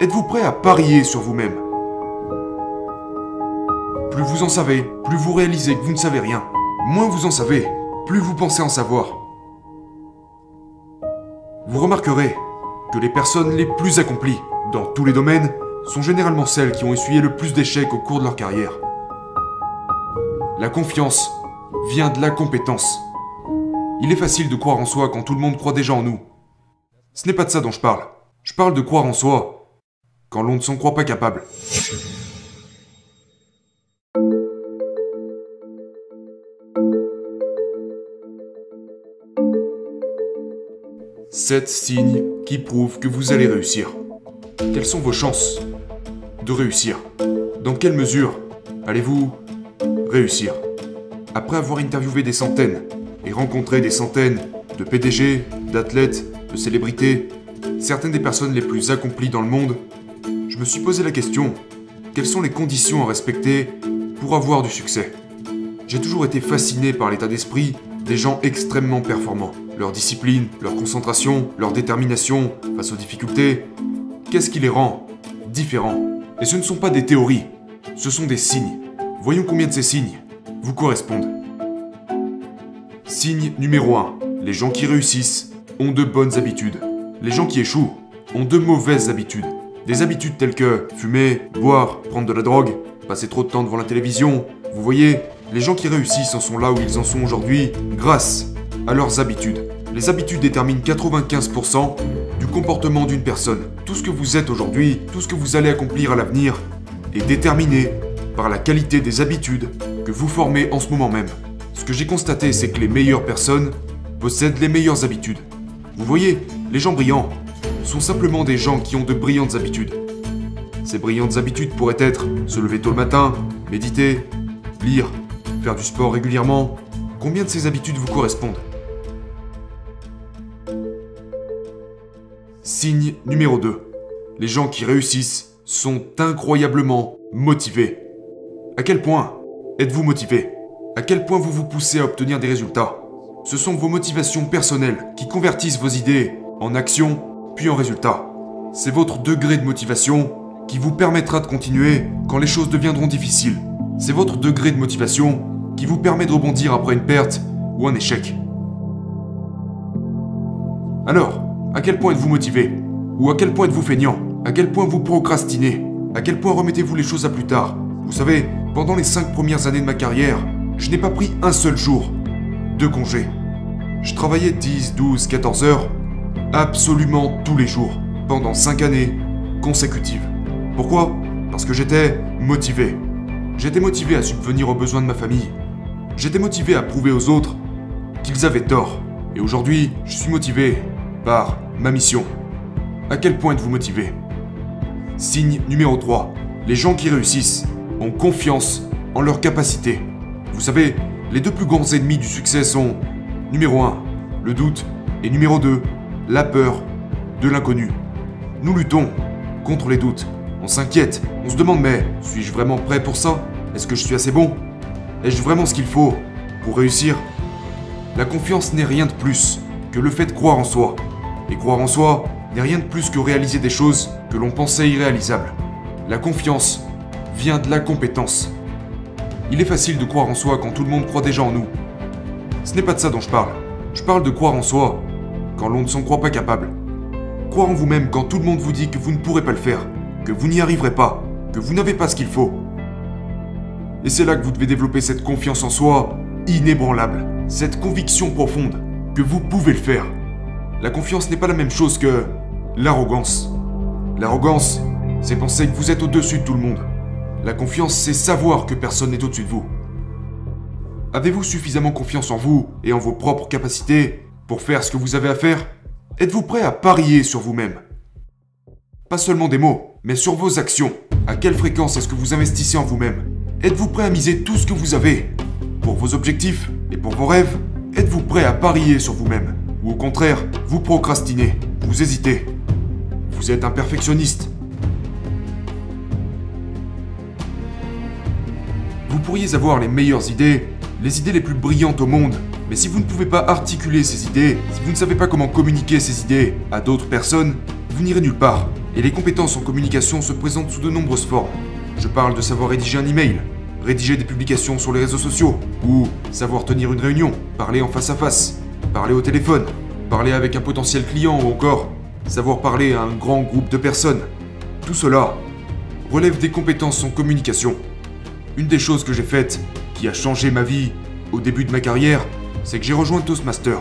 Êtes-vous prêt à parier sur vous-même? Plus vous en savez, plus vous réalisez que vous ne savez rien. Moins vous en savez, plus vous pensez en savoir. Vous remarquerez que les personnes les plus accomplies dans tous les domaines sont généralement celles qui ont essuyé le plus d'échecs au cours de leur carrière. La confiance vient de la compétence. Il est facile de croire en soi quand tout le monde croit déjà en nous. Ce n'est pas de ça dont je parle. Je parle de croire en soi quand l'on ne s'en croit pas capable. Sept signes qui prouvent que vous allez réussir. Quelles sont vos chances de réussir? Dans quelle mesure allez-vous réussir? Après avoir interviewé des centaines et rencontré des centaines de PDG, d'athlètes, de célébrités, certaines des personnes les plus accomplies dans le monde, me suis posé la question, quelles sont les conditions à respecter pour avoir du succès? J'ai toujours été fasciné par l'état d'esprit des gens extrêmement performants. Leur discipline, leur concentration, leur détermination face aux difficultés. Qu'est-ce qui les rend différents? Et ce ne sont pas des théories, ce sont des signes. Voyons combien de ces signes vous correspondent. Signe numéro 1. Les gens qui réussissent ont de bonnes habitudes. Les gens qui échouent ont de mauvaises habitudes. Des habitudes telles que fumer, boire, prendre de la drogue, passer trop de temps devant la télévision. Vous voyez, les gens qui réussissent en sont là où ils en sont aujourd'hui grâce à leurs habitudes. Les habitudes déterminent 95% du comportement d'une personne. Tout ce que vous êtes aujourd'hui, tout ce que vous allez accomplir à l'avenir, est déterminé par la qualité des habitudes que vous formez en ce moment même. Ce que j'ai constaté, c'est que les meilleures personnes possèdent les meilleures habitudes. Vous voyez, les gens brillants sont simplement des gens qui ont de brillantes habitudes. Ces brillantes habitudes pourraient être se lever tôt le matin, méditer, lire, faire du sport régulièrement. Combien de ces habitudes vous correspondent? Signe numéro 2. Les gens qui réussissent sont incroyablement motivés. À quel point êtes-vous motivé? À quel point vous vous poussez à obtenir des résultats? Ce sont vos motivations personnelles qui convertissent vos idées en actions puis en résultats. C'est votre degré de motivation qui vous permettra de continuer quand les choses deviendront difficiles. C'est votre degré de motivation qui vous permet de rebondir après une perte ou un échec. Alors, à quel point êtes-vous motivé Ou à quel point êtes-vous feignant? À quel point vous procrastinez? À quel point remettez-vous les choses à plus tard? Vous savez, pendant les 5 premières années de ma carrière, je n'ai pas pris un seul jour de congé. Je travaillais 10, 12, 14 heures, absolument tous les jours, pendant 5 années consécutives. Pourquoi? Parce que j'étais motivé. J'étais motivé à subvenir aux besoins de ma famille. J'étais motivé à prouver aux autres qu'ils avaient tort. Et aujourd'hui, je suis motivé par ma mission. À quel point êtes-vous motivé? Signe numéro 3. Les gens qui réussissent ont confiance en leurs capacités. Vous savez, les deux plus grands ennemis du succès sont numéro 1, le doute, et numéro 2, la peur de l'inconnu. Nous luttons contre les doutes. On s'inquiète, on se demande mais suis-je vraiment prêt pour ça? Est-ce que je suis assez bon? Ai-je vraiment ce qu'il faut pour réussir? La confiance n'est rien de plus que le fait de croire en soi. Et croire en soi n'est rien de plus que réaliser des choses que l'on pensait irréalisables. La confiance vient de la compétence. Il est facile de croire en soi quand tout le monde croit déjà en nous. Ce n'est pas de ça dont je parle. Je parle de croire en soi quand l'on ne s'en croit pas capable. Croire en vous-même quand tout le monde vous dit que vous ne pourrez pas le faire, que vous n'y arriverez pas, que vous n'avez pas ce qu'il faut. Et c'est là que vous devez développer cette confiance en soi inébranlable, cette conviction profonde que vous pouvez le faire. La confiance n'est pas la même chose que l'arrogance. L'arrogance, c'est penser que vous êtes au-dessus de tout le monde. La confiance, c'est savoir que personne n'est au-dessus de vous. Avez-vous suffisamment confiance en vous et en vos propres capacités pour faire ce que vous avez à faire Êtes-vous prêt à parier sur vous-même? Pas seulement des mots, mais sur vos actions. À quelle fréquence est-ce que vous investissez en vous-même? Êtes-vous prêt à miser tout ce que vous avez? Pour vos objectifs et pour vos rêves Êtes-vous prêt à parier sur vous-même? Ou au contraire, vous procrastinez, vous hésitez? Vous êtes un perfectionniste. Vous pourriez avoir les meilleures idées, les idées les plus brillantes au monde, mais si vous ne pouvez pas articuler ces idées, si vous ne savez pas comment communiquer ces idées à d'autres personnes, vous n'irez nulle part. Et les compétences en communication se présentent sous de nombreuses formes. Je parle de savoir rédiger un email, rédiger des publications sur les réseaux sociaux, ou savoir tenir une réunion, parler en face à face, parler au téléphone, parler avec un potentiel client ou encore savoir parler à un grand groupe de personnes. Tout cela relève des compétences en communication. Une des choses que j'ai faites, qui a changé ma vie au début de ma carrière, c'est que j'ai rejoint Toastmaster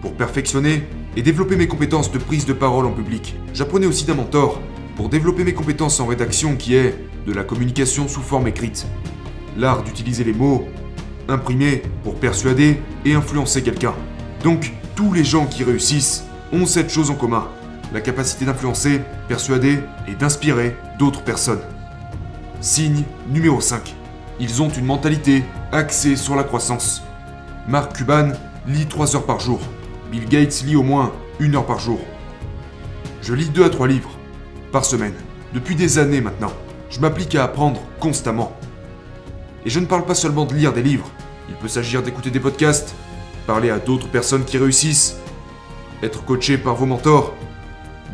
pour perfectionner et développer mes compétences de prise de parole en public. J'apprenais aussi d'un mentor pour développer mes compétences en rédaction qui est de la communication sous forme écrite. L'art d'utiliser les mots, imprimés pour persuader et influencer quelqu'un. Donc, tous les gens qui réussissent ont cette chose en commun. La capacité d'influencer, persuader et d'inspirer d'autres personnes. Signe numéro 5. Ils ont une mentalité axée sur la croissance. Mark Cuban lit 3 heures par jour. Bill Gates lit au moins 1 heure par jour. Je lis 2 à 3 livres par semaine. Depuis des années maintenant. Je m'applique à apprendre constamment. Et je ne parle pas seulement de lire des livres. Il peut s'agir d'écouter des podcasts, parler à d'autres personnes qui réussissent, être coaché par vos mentors.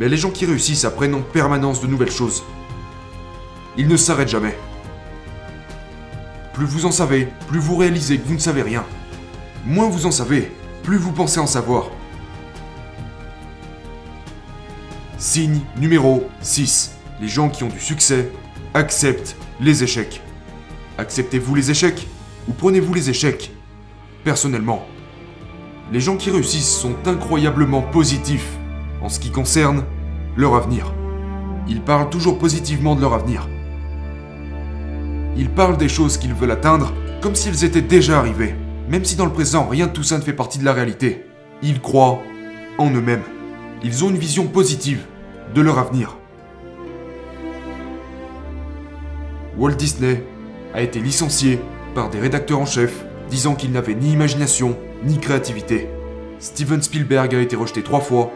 Mais les gens qui réussissent apprennent en permanence de nouvelles choses. Ils ne s'arrêtent jamais. Plus vous en savez, plus vous réalisez que vous ne savez rien. Moins vous en savez, plus vous pensez en savoir. Signe numéro 6. Les gens qui ont du succès acceptent les échecs. Acceptez-vous les échecs ou prenez-vous les échecs? Personnellement, les gens qui réussissent sont incroyablement positifs en ce qui concerne leur avenir. Ils parlent toujours positivement de leur avenir. Ils parlent des choses qu'ils veulent atteindre comme s'ils étaient déjà arrivés, même si dans le présent rien de tout ça ne fait partie de la réalité. Ils croient en eux-mêmes. Ils ont une vision positive de leur avenir. Walt Disney a été licencié par des rédacteurs en chef disant qu'il n'avait ni imagination ni créativité. Steven Spielberg a été rejeté trois fois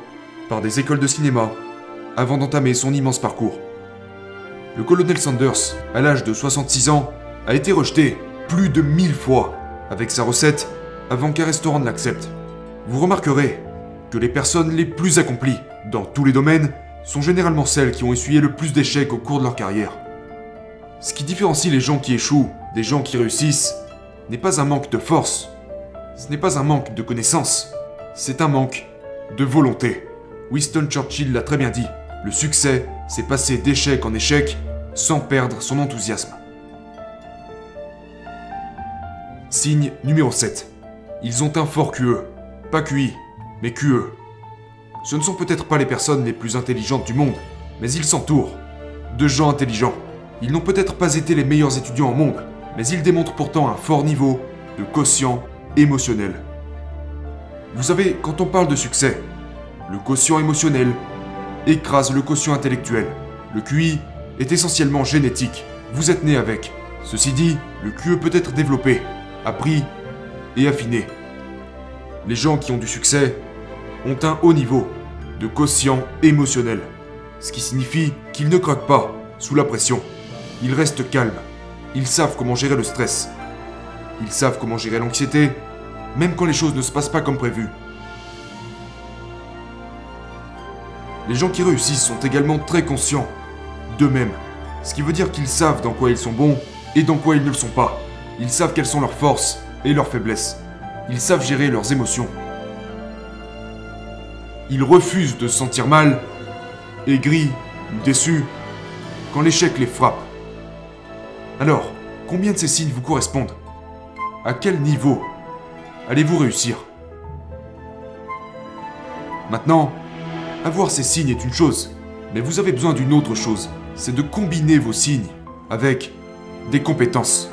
par des écoles de cinéma avant d'entamer son immense parcours. Le colonel Sanders, à l'âge de 66 ans, a été rejeté plus de 1000 fois avec sa recette avant qu'un restaurant ne l'accepte. Vous remarquerez que les personnes les plus accomplies dans tous les domaines sont généralement celles qui ont essuyé le plus d'échecs au cours de leur carrière. Ce qui différencie les gens qui échouent des gens qui réussissent n'est pas un manque de force, ce n'est pas un manque de connaissances, c'est un manque de volonté. Winston Churchill l'a très bien dit, le succès, c'est passer d'échec en échec sans perdre son enthousiasme. Signe numéro 7. Ils ont un fort QE. Pas QI, mais QE. Ce ne sont peut-être pas les personnes les plus intelligentes du monde, mais ils s'entourent de gens intelligents. Ils n'ont peut-être pas été les meilleurs étudiants au monde, mais ils démontrent pourtant un fort niveau de quotient émotionnel. Vous savez, quand on parle de succès, le quotient émotionnel écrase le quotient intellectuel. Le QI est essentiellement génétique. Vous êtes né avec. Ceci dit, le QE peut être développé, appris et affiné. Les gens qui ont du succès ont un haut niveau de quotient émotionnel, ce qui signifie qu'ils ne craquent pas sous la pression. Ils restent calmes. Ils savent comment gérer le stress. Ils savent comment gérer l'anxiété, même quand les choses ne se passent pas comme prévu. Les gens qui réussissent sont également très conscients d'eux-mêmes, ce qui veut dire qu'ils savent dans quoi ils sont bons et dans quoi ils ne le sont pas. Ils savent quelles sont leurs forces et leurs faiblesses. Ils savent gérer leurs émotions. Ils refusent de se sentir mal, aigris ou déçus quand l'échec les frappe. Alors, combien de ces signes vous correspondent? À quel niveau allez-vous réussir? Maintenant, avoir ces signes est une chose, mais vous avez besoin d'une autre chose, c'est de combiner vos signes avec des compétences.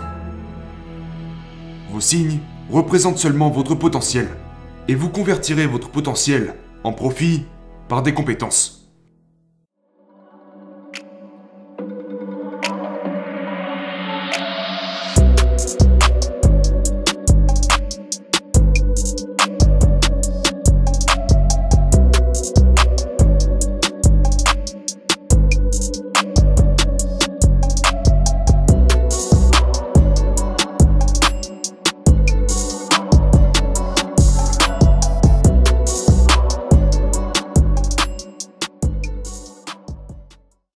Vos signes représentent seulement votre potentiel, et vous convertirez votre potentiel en profit par des compétences.